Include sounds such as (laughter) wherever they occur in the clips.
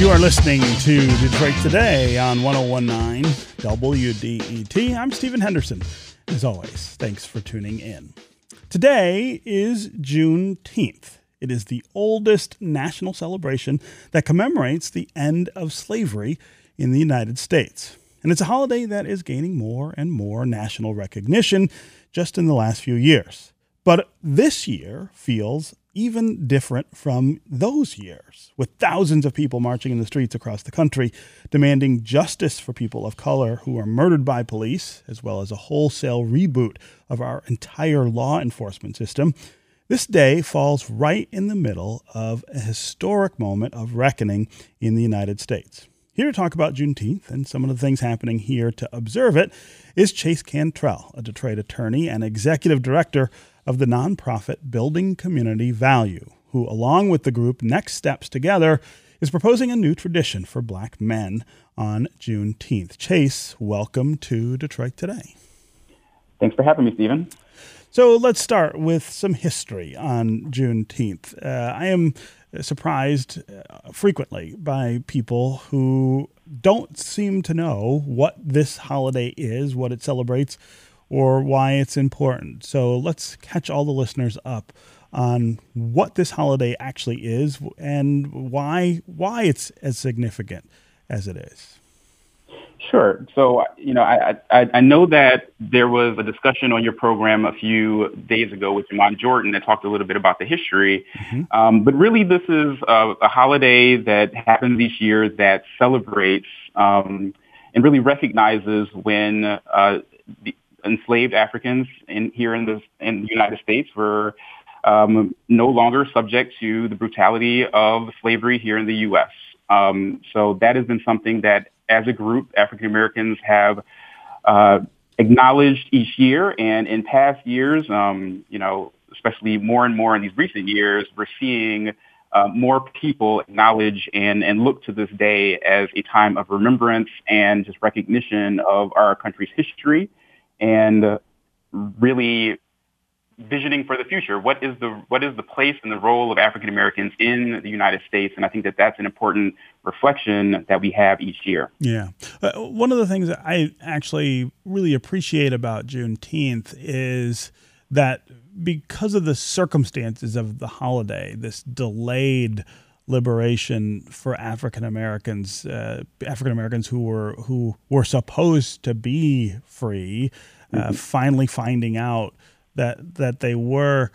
You are listening to Detroit Today on 1019 WDET. I'm Stephen Henderson. As always, thanks for tuning in. Today is Juneteenth. It is the oldest national celebration that commemorates the end of slavery in the United States. And it's a holiday that is gaining more and more national recognition just in the last few years. But this year feels even different from those years, with thousands of people marching in the streets across the country demanding justice for people of color who are murdered by police, as well as a wholesale reboot of our entire law enforcement system. This day falls right in the middle of a historic moment of reckoning in the United States. Here to talk about Juneteenth and some of the things happening here to observe it is Chase Cantrell, a Detroit attorney and executive director of the nonprofit Building Community Value, who, along with the group Next Steps Together, is proposing a new tradition for black men on Juneteenth. Chase, welcome to Detroit Today. Thanks for having me, Stephen. So let's start with some history on Juneteenth. Uh, I am surprised uh, frequently by people who don't seem to know what this holiday is, what it celebrates, or why it's important. So let's catch all the listeners up on what this holiday actually is and why why it's as significant as it is. Sure. So, you know, I, I, I know that there was a discussion on your program a few days ago with Iman Jordan that talked a little bit about the history. Mm-hmm. Um, but really, this is a, a, holiday that happens each year that celebrates um, and really recognizes when uh, the, enslaved Africans in here in the in the United States were um, no longer subject to the brutality of slavery here in the U.S. Um, so that has been something that, as a group, African Americans have uh, acknowledged each year, and in past years, um, you know, especially more and more in these recent years, we're seeing. Uh, more people acknowledge and, and look to this day as a time of remembrance and just recognition of our country's history and really visioning for the future. What is the what is the place and the role of African Americans in the United States? And I think that that's an important reflection that we have each year. Yeah, uh, one of the things that I actually really appreciate about Juneteenth is that because of the circumstances of the holiday, this delayed liberation for African Americans, uh, African Americans who were who were supposed to be free, uh, mm-hmm. finally finding out that that they were.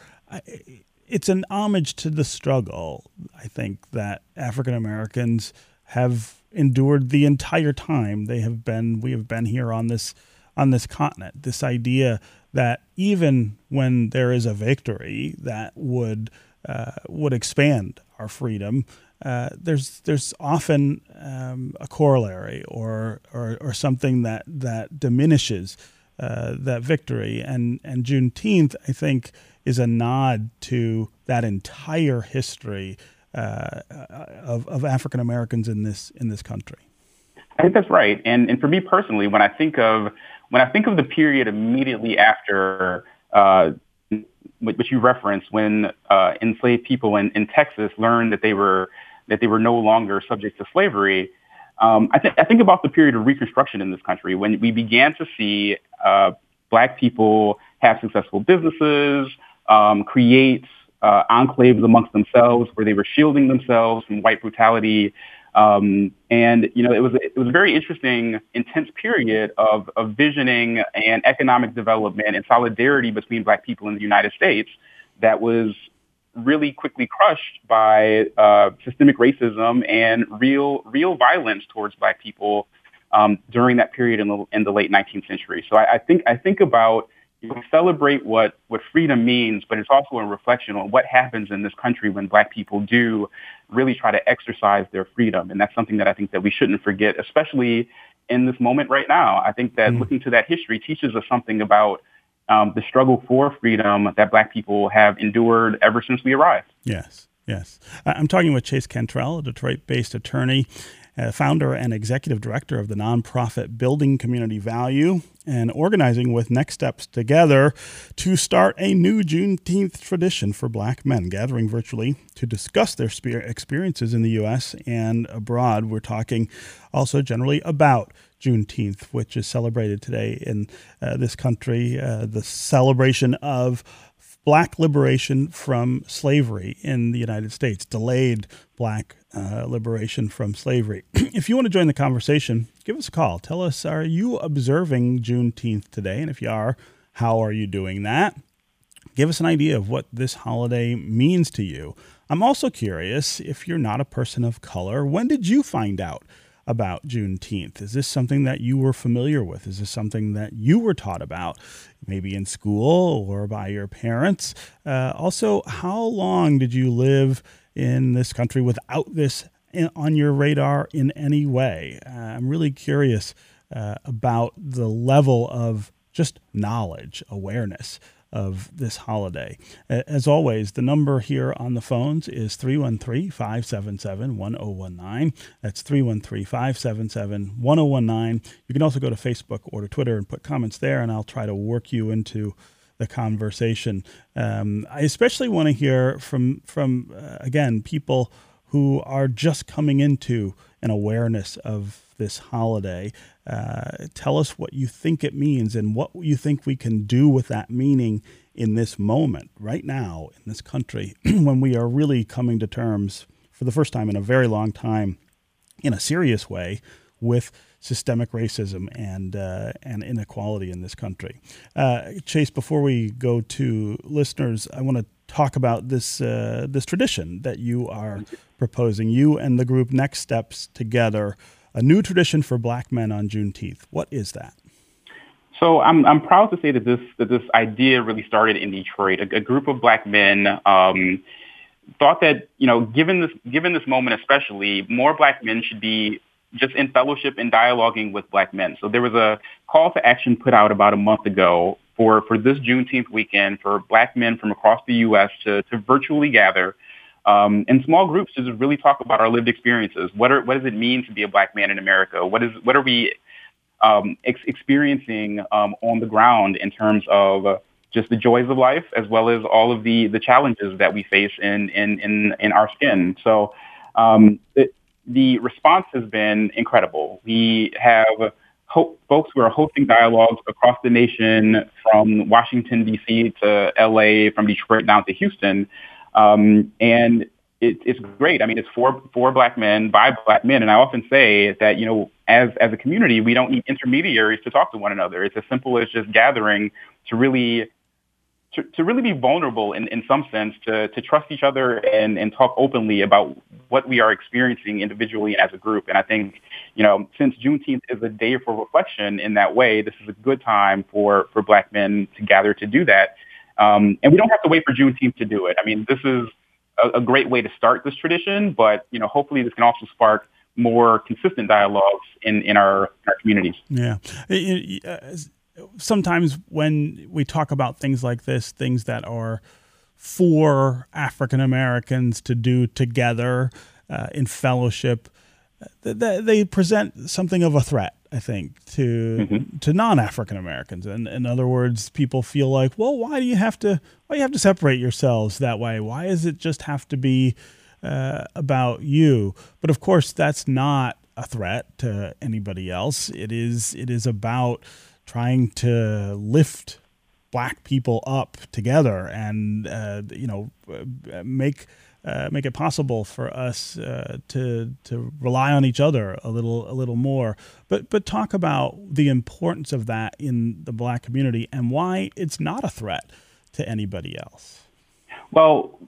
It's an homage to the struggle. I think that African Americans have endured the entire time they have been. We have been here on this on this continent. This idea that even when there is a victory that would uh, would expand our freedom, uh, there's there's often um, a corollary or, or or something that that diminishes uh, that victory. And and Juneteenth, I think, is a nod to that entire history uh, of, of African Americans in this in this country. I think that's right. And and for me personally, when I think of when I think of the period immediately after uh, which you referenced, when uh, enslaved people in, in Texas learned that they were that they were no longer subject to slavery. Um, I, th- I think about the period of Reconstruction in this country when we began to see uh, black people have successful businesses, um, create uh, enclaves amongst themselves where they were shielding themselves from white brutality. Um, and you know, it was it was a very interesting, intense period of, of visioning and economic development and solidarity between Black people in the United States that was really quickly crushed by uh, systemic racism and real real violence towards Black people um, during that period in the in the late 19th century. So I, I think I think about we celebrate what, what freedom means, but it's also a reflection on what happens in this country when black people do really try to exercise their freedom. And that's something that I think that we shouldn't forget, especially in this moment right now. I think that mm. looking to that history teaches us something about um, the struggle for freedom that black people have endured ever since we arrived. Yes, yes. I'm talking with Chase Cantrell, a Detroit based attorney uh, founder and executive director of the nonprofit Building Community Value, and organizing with Next Steps Together to start a new Juneteenth tradition for black men, gathering virtually to discuss their experiences in the U.S. and abroad. We're talking also generally about Juneteenth, which is celebrated today in uh, this country, uh, the celebration of black liberation from slavery in the United States, delayed black uh, liberation from slavery. (clears throat) if you want to join the conversation, give us a call. Tell us, are you observing Juneteenth today? And if you are, how are you doing that? Give us an idea of what this holiday means to you. I'm also curious if you're not a person of color, when did you find out about Juneteenth? Is this something that you were familiar with? Is this something that you were taught about, maybe in school or by your parents? Uh, also, how long did you live in this country without this in, on your radar in any way? Uh, I'm really curious uh, about the level of just knowledge, awareness of this holiday. As always, the number here on the phones is 313 577 1019. That's 313 577 1019. You can also go to Facebook or to Twitter and put comments there, and I'll try to work you into the conversation. Um, I especially want to hear from, from uh, again, people who are just coming into an awareness of this holiday. Uh, tell us what you think it means and what you think we can do with that meaning in this moment, right now, in this country, (clears throat) when we are really coming to terms for the first time in a very long time, in a serious way, with systemic racism and uh, and inequality in this country. Uh, Chase, before we go to listeners, I want to talk about this uh, this tradition that you are proposing. You and the group Next Steps together a new tradition for black men on Juneteenth. What is that? So I'm I'm proud to say that this that this idea really started in Detroit. A, a group of black men um, thought that you know given this given this moment especially, more black men should be just in fellowship and dialoguing with black men. So there was a call to action put out about a month ago for for this Juneteenth weekend for black men from across the U.S. to to virtually gather um, in small groups to just really talk about our lived experiences. What are what does it mean to be a black man in America? What is what are we um, ex- experiencing um, on the ground in terms of just the joys of life as well as all of the the challenges that we face in in in, in our skin. So um, it, the response has been incredible. We have ho- folks who are hosting dialogues across the nation from Washington D.C. to L.A., from Detroit down to Houston. Um, and it, it's great. I mean, it's for for black men by black men, and I often say that you know, as as a community, we don't need intermediaries to talk to one another. It's as simple as just gathering to really to, to really be vulnerable in, in some sense, to, to trust each other and, and talk openly about what we are experiencing individually and as a group. And I think, you know, since Juneteenth is a day for reflection in that way, this is a good time for, for black men to gather to do that. Um, and we don't have to wait for Juneteenth to do it. I mean, this is a, a great way to start this tradition, but you know, hopefully this can also spark more consistent dialogues in, in our, in our communities. Yeah. Sometimes when we talk about things like this, things that are for African Americans to do together uh, in fellowship, they present something of a threat. I think to mm-hmm. to non African Americans, and in other words, people feel like, well, why do you have to why you have to separate yourselves that way? Why does it just have to be uh, about you? But of course, that's not a threat to anybody else. It is it is about trying to lift black people up together and uh, you know uh, make uh, make it possible for us uh, to to rely on each other a little a little more. But but talk about the importance of that in the black community and why it's not a threat to anybody else. Well,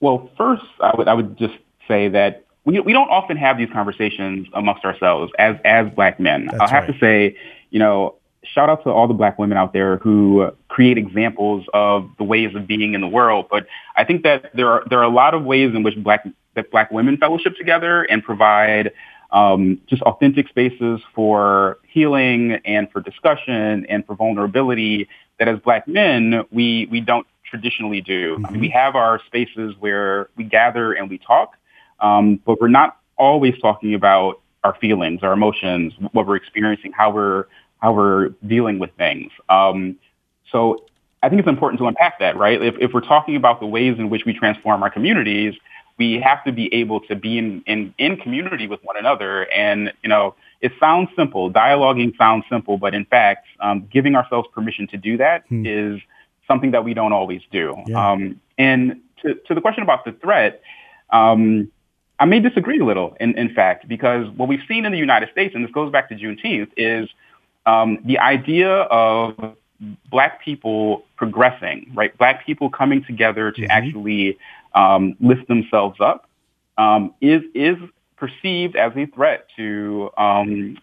well, first I would I would just say that we we don't often have these conversations amongst ourselves as as black men. I'll have right. to say, you know, shout out to all the black women out there who create examples of the ways of being in the world. But I think that there are there are a lot of ways in which black that black women fellowship together and provide um, just authentic spaces for healing and for discussion and for vulnerability that as black men we we don't traditionally do. Mm-hmm. I mean, we have our spaces where we gather and we talk, um, but we're not always talking about our feelings, our emotions, what we're experiencing, how we're how we're dealing with things. Um, so I think it's important to unpack that, right? If, if we're talking about the ways in which we transform our communities, we have to be able to be in, in, in community with one another. And, you know, it sounds simple. Dialoguing sounds simple, but in fact, um, giving ourselves permission to do that hmm. is something that we don't always do. Yeah. Um, and to, to the question about the threat, um, I may disagree a little, in, in fact, because what we've seen in the United States, and this goes back to Juneteenth, is um, the idea of black people progressing, right? Black people coming together to mm-hmm. actually um, lift themselves up um, is is perceived as a threat to um,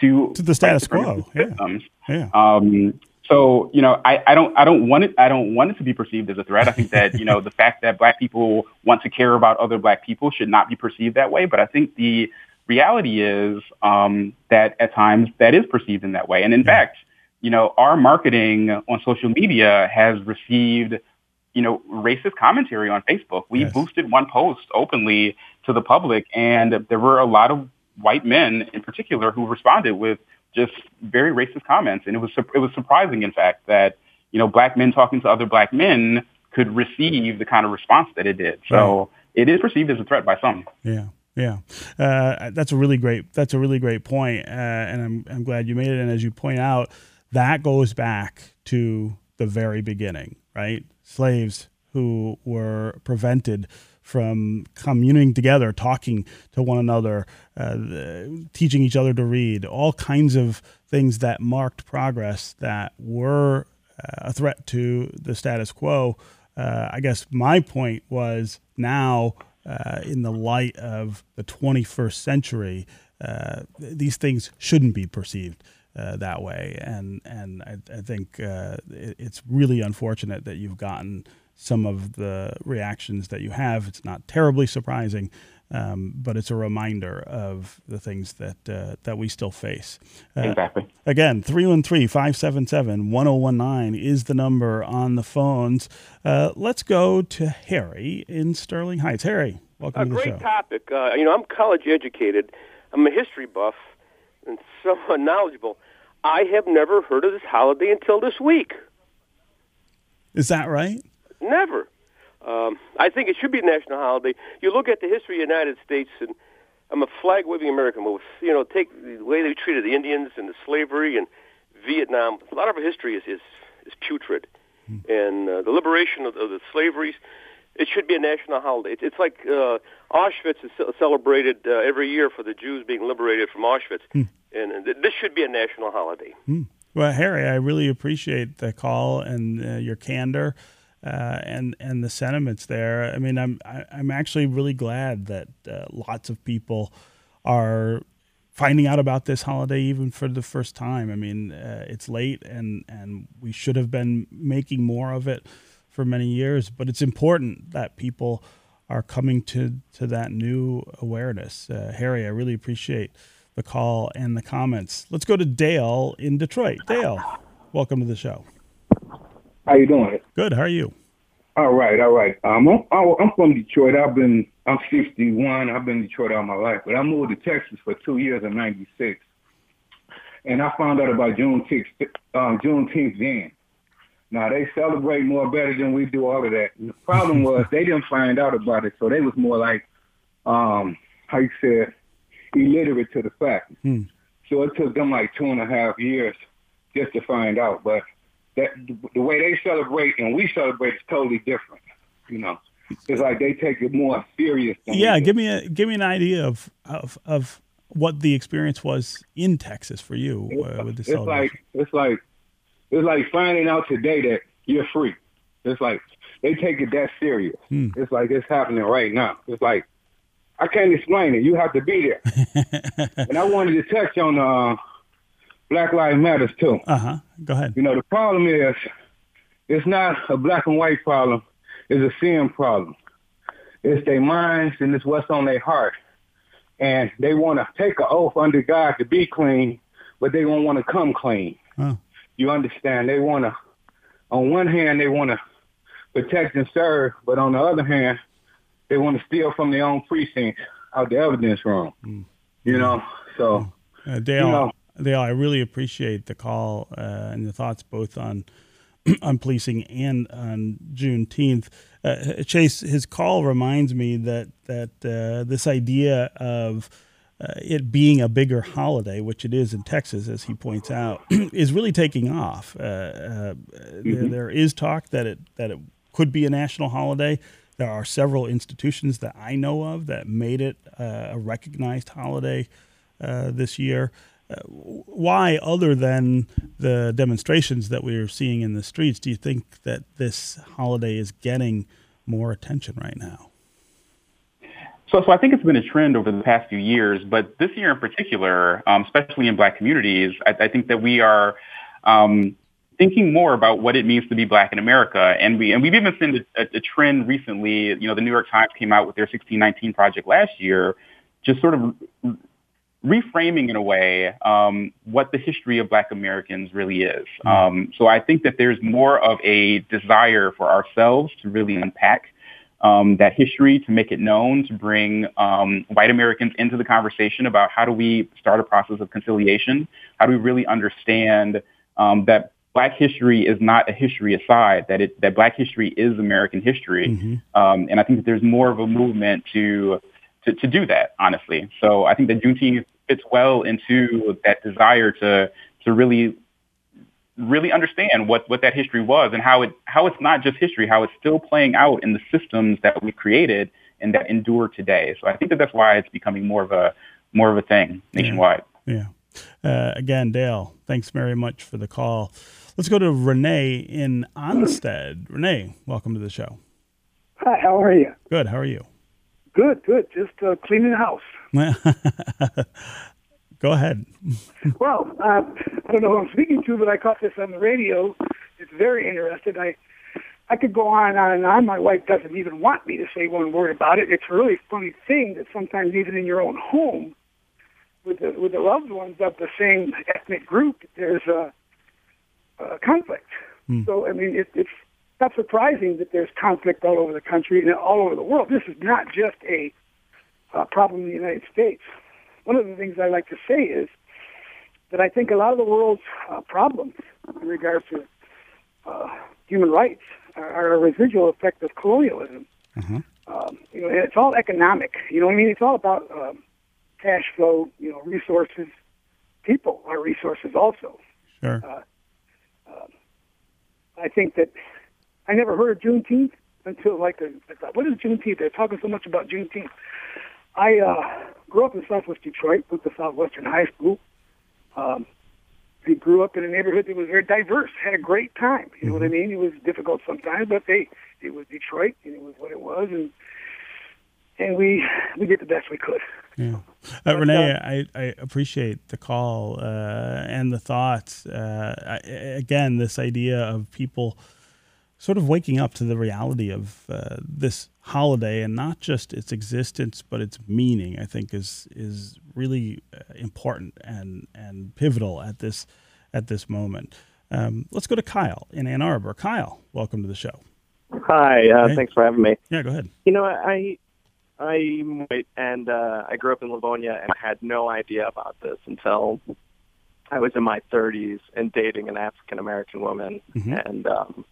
to, to the status quo. Yeah. yeah. Um, so you know, I, I don't I don't want it I don't want it to be perceived as a threat. I think that you know the fact that black people want to care about other black people should not be perceived that way. But I think the reality is um, that at times that is perceived in that way. And in fact, you know, our marketing on social media has received you know racist commentary on Facebook. We yes. boosted one post openly to the public, and there were a lot of white men in particular who responded with just very racist comments. And it was it was surprising, in fact, that you know black men talking to other black men could receive the kind of response that it did. So right. it is perceived as a threat by some. Yeah. Yeah, uh, that's a really great. That's a really great point, uh, and I'm I'm glad you made it. And as you point out, that goes back to the very beginning, right? Slaves who were prevented from communing together, talking to one another, uh, teaching each other to read, all kinds of things that marked progress that were uh, a threat to the status quo. Uh, I guess my point was now, uh, in the light of the 21st century, uh, these things shouldn't be perceived. Uh, that way, and and I, I think it, it's really unfortunate that you've gotten some of the reactions that you have. It's not terribly surprising, um, but it's a reminder of the things that uh, that we still face. Uh, exactly. Again, 313-577-1019 is the number on the phones. Uh, let's go to Harry in Sterling Heights. Harry, welcome a to the show. A great topic. Uh, you know, I'm college educated. I'm a history buff and somewhat (laughs) knowledgeable. I have never heard of this holiday until this week. Is that right? Never. Um, I think it should be a national holiday. You look at the history of the United States, and I'm a flag waving American. But you know, take the way they treated the Indians and the slavery and Vietnam. A lot of our history is is, is putrid, hmm. and uh, the liberation of, of the slaveries. It should be a national holiday. It's, it's like uh, Auschwitz is celebrated uh, every year for the Jews being liberated from Auschwitz, hmm. and, and this should be a national holiday. Hmm. Well, Harry, I really appreciate the call and uh, your candor uh, and and the sentiments there. I mean, I'm I, am i am actually really glad that uh, lots of people are finding out about this holiday even for the first time. I mean, uh, it's late and and we should have been making more of it for many years, but it's important that people are coming to to that new awareness. Uh, Harry, I really appreciate the call and the comments. Let's go to Dale in Detroit. Dale, welcome to the show. How you doing? Good. How are you? All right, all right. Um, I'm, I'm from Detroit. I've been I'm 61. I've been in Detroit all my life, but I moved to Texas for two years in '96, and I found out about Juneteenth, um, Juneteenth then. Now they celebrate more better than we do all of that. And the problem (laughs) was they didn't find out about it, so they was more like, um, how you said, illiterate to the fact. Hmm. So it took them like two and a half years just to find out. But that the way they celebrate and we celebrate is totally different. You know, it's like they take it more serious. yeah, give me a give me an idea of of of what the experience was in Texas for you uh, with the it's like it's like it's like finding out today that you're free. It's like they take it that serious. Hmm. It's like it's happening right now. It's like I can't explain it. You have to be there. (laughs) and I wanted to touch on uh, Black Lives Matters too. Uh huh. Go ahead. You know, the problem is it's not a black and white problem. It's a sin problem. It's their minds and it's what's on their heart. And they want to take an oath under God to be clean, but they don't want to come clean. Oh. You understand? They want to, on one hand, they want to protect and serve, but on the other hand, they want to steal from their own precinct out the evidence room. Mm. You know, so uh, Dale, you know, Dale, I really appreciate the call uh, and the thoughts both on (clears throat) on policing and on Juneteenth. Uh, Chase, his call reminds me that that uh, this idea of uh, it being a bigger holiday, which it is in Texas, as he points out, (clears throat) is really taking off. Uh, uh, mm-hmm. there, there is talk that it that it could be a national holiday. There are several institutions that I know of that made it uh, a recognized holiday this year why, other than the demonstrations that we are seeing in the streets, do you think that this holiday is getting more attention right now? So, so I think it's been a trend over the past few years, but this year in particular, um, especially in Black communities, I, I think that we are um, thinking more about what it means to be Black in America, and we and we've even seen a, a, trend recently. You know, the New York Times came out with their 1619 project last year, just sort of reframing in a way um, what the history of Black Americans really is. Um, so I think that there's more of a desire for ourselves to really unpack um, that history, to make it known, to bring um, white Americans into the conversation about how do we start a process of conciliation? How do we really understand um, that Black history is not a history aside, that it that Black history is American history, mm-hmm. Um, and I think that there's more of a movement to to, to do that, honestly. So I think that Juneteenth fits well into that desire to to really really understand what, what that history was and how it how it's not just history, how it's still playing out in the systems that we created and that endure today. So I think that that's why it's becoming more of a more of a thing nationwide. Yeah. yeah. Uh, again, Dale, thanks very much for the call. Let's go to Renee in Onsted. Renee, welcome to the show. Hi, how are you? Good. How are you? Good, good. Just uh, cleaning the house. (laughs) Go ahead. well, uh, I don't know who I'm speaking to, but I caught this on the radio. It's very interesting. I I could go on and on and on. My wife doesn't even want me to say one word about it. It's a really funny thing that sometimes even in your own home, with the with the loved ones of the same ethnic group, there's a, a conflict. Hmm. So I mean, it, it's not surprising that there's conflict all over the country and all over the world. This is not just a, a problem in the United States. One of the things I like to say is that I think a lot of the world's uh, problems in regards to uh, human rights are, a residual effect of colonialism. Mm-hmm. Um, you know, and it's all economic. You know what I mean? It's all about um, cash flow. You know, resources. People are resources also. Sure. Uh, um, I think that I never heard of Juneteenth until like a, I thought, what is Juneteenth? They're talking so much about Juneteenth. I uh, grew up in Southwest Detroit, went to Southwestern High School. Um, he grew up in a neighborhood that was very diverse, had a great time. You know what I mm-hmm. mean? It was difficult sometimes, but hey, it was Detroit, and it was what it was, and and we we did the best we could. Yeah, uh, Renee, uh, I, I appreciate the call uh, and the thoughts. Uh, I, again, this idea of people sort of waking up to the reality of uh, this holiday and not just its existence but its meaning i think is is really uh, important and and pivotal at this at this moment. Um, let's go to kyle in ann arbor. Kyle welcome to the show. Hi uh, hey. thanks for having me. Yeah go ahead. You know i i'm white and uh, i grew up in livonia and i had no idea about this until i was in my 30s and dating an african american woman. Mm-hmm. and um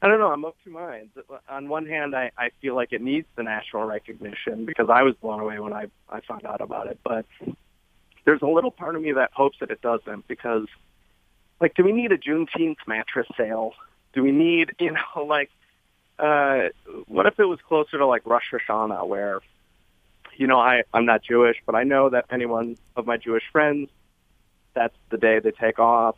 I don't know. I'm of two minds. On one hand, I, I feel like it needs the national recognition because I was blown away when I, I found out about it. But there's a little part of me that hopes that it doesn't because, like, do we need a Juneteenth mattress sale? Do we need, you know, (laughs) like, uh, what if it was closer to like Rosh Hashanah where, you know, I, I'm not Jewish, but I know that anyone of my Jewish friends, that's the day they take off.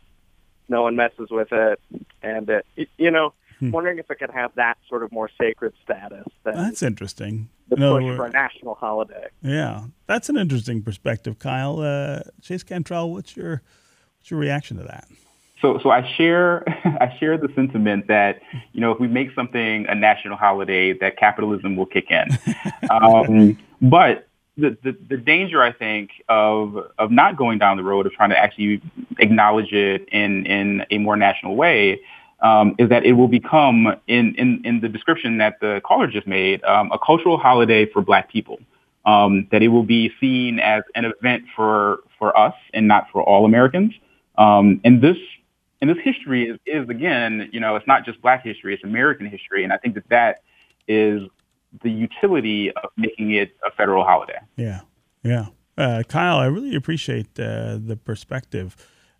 No one messes with it. And, it, you know, Hmm. Wondering if it could have that sort of more sacred status. That's interesting. The no, push for a national holiday. Yeah, that's an interesting perspective, Kyle. Uh, Chase Cantrell, what's your what's your reaction to that? So, so I share, (laughs) I share the sentiment that you know if we make something a national holiday, that capitalism will kick in. (laughs) um, but the, the, the danger, I think, of of not going down the road of trying to actually acknowledge it in in a more national way um, is that it will become, in, in, in the description that the caller just made, um, a cultural holiday for black people, um, that it will be seen as an event for for us and not for all Americans. Um, and this and this history is, is again, you know, it's not just Black history; it's American history, and I think that that is the utility of making it a federal holiday. Yeah, yeah. Uh, Kyle, I really appreciate uh, the perspective,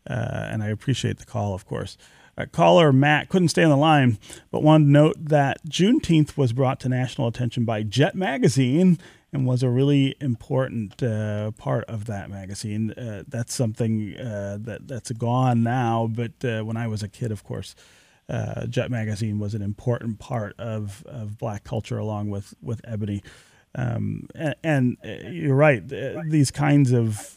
uh, and I appreciate the call, of course. Uh, caller Matt couldn't stay on the line, but wanted to note that Juneteenth was brought to national attention by Jet Magazine and was a really important uh, part of that magazine. Uh, that's something uh, that that's gone now, but uh, when I was a kid, of course, Jet Magazine was an important part of, of black culture, along with with Ebony. Um, and, and, uh, you're right; these kinds of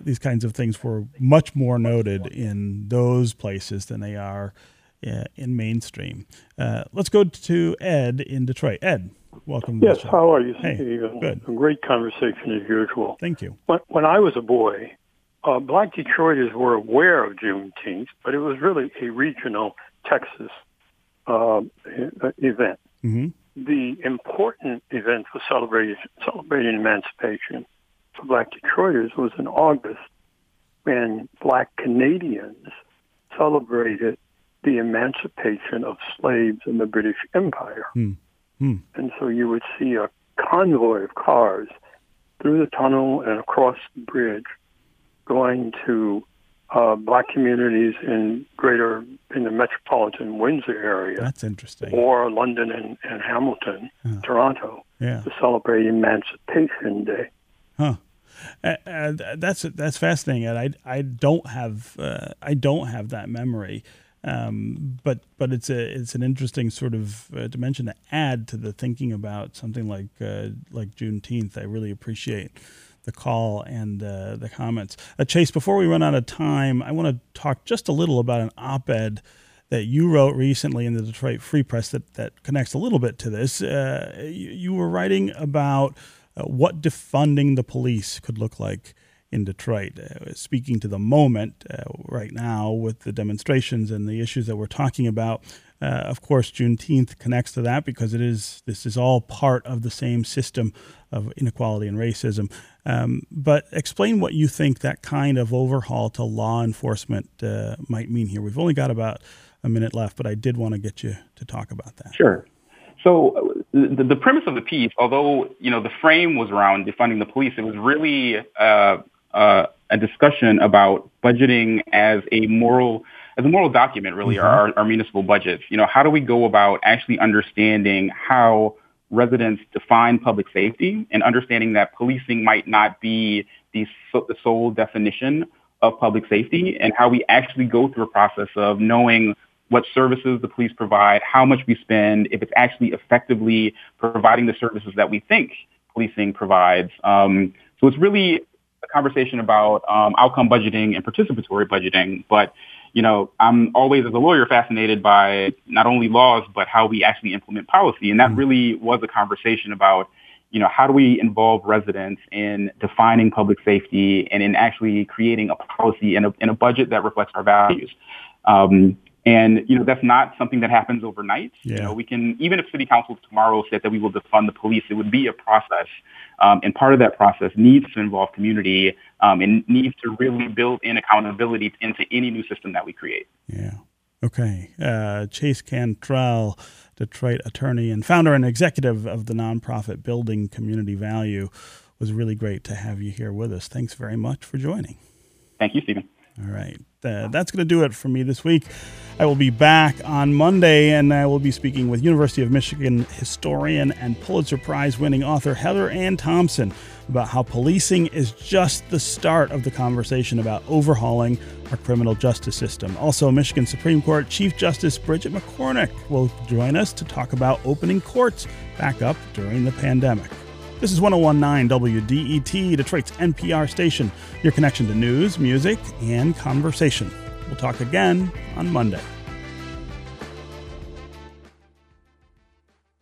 these kinds of things were much more noted in those places than they are in mainstream. let's go to Ed in Detroit. Ed. Welcome. Yes, how are you, hey? Good. A great conversation as usual. Thank you. When, when I was a boy, uh, black Detroiters were aware of Juneteenth, but it was really a regional Texas uh, event. Mm-hmm. The important event for celebrating, celebrating emancipation for black Detroiters was in August when black Canadians celebrated the emancipation of slaves in the British Empire. Mm. Hmm. And so you would see a convoy of cars through the tunnel and across the bridge going to uh, black communities in greater, metropolitan Windsor area. That's interesting. Or London and, and Hamilton, Huh. Toronto, Yeah. to celebrate Emancipation Day. Huh. Uh, uh, that's that's fascinating, and I I don't have uh, I don't have that memory, um, but but it's a it's an interesting sort of uh, dimension to add to the thinking about something like uh, like Juneteenth. I really appreciate the call and uh, the comments. Uh, Chase, before we run out of time, I want to talk just a little about an op-ed that you wrote recently in the Detroit Free Press that, that connects a little bit to this. Uh, you, you were writing about uh, what defunding the police could look like in Detroit, uh, speaking to the moment uh, right now with the demonstrations and the issues that we're talking about. Uh, of course, Juneteenth connects to that because it is this is all part of the same system of inequality and racism. Um, but explain what you think that kind of overhaul to law enforcement uh, might mean here. We've only got about a minute left, but I did want to get you to talk about that. Sure. So the, the premise of the piece, although you know the frame was around defunding the police, it was really uh, uh, a discussion about budgeting as a moral as a moral document, really, Mhm. our, our municipal budgets. You know, how do we go about actually understanding how residents define public safety and understanding that policing might not be the, so- the sole definition of public safety and how we actually go through a process of knowing what services the police provide, how much we spend, if it's actually effectively providing the services that we think policing provides. Um, so it's really a conversation about um, outcome budgeting and participatory budgeting. But you know, I'm always as a lawyer fascinated by not only laws but how we actually implement policy, and that really was a conversation about you know how do we involve residents in defining public safety and in actually creating a policy and a, and a budget that reflects our values. Um, and you know that's not something that happens overnight. Yeah. You know, we can even if city council tomorrow said that we will defund the police, it would be a process, um, and part of that process needs to involve community um, and needs to really build in accountability into any new system that we create. Yeah. Okay. Uh, Chase Cantrell, Detroit attorney and founder and executive of the nonprofit Building Community Value, was really great to have you here with us. Thanks very much for joining. Thank you, Stephen. All right. Uh, that's going to do it for me this week. I will be back on Monday and I will be speaking with University of Michigan historian and Pulitzer Prize winning author Heather Ann Thompson about how policing is just the start of the conversation about overhauling our criminal justice system. Also, Michigan Supreme Court Chief Justice Bridget McCormack will join us to talk about opening courts back up during the pandemic. This is 1019 WDET, Detroit's NPR station, your connection to news, music, and conversation. We'll talk again on Monday.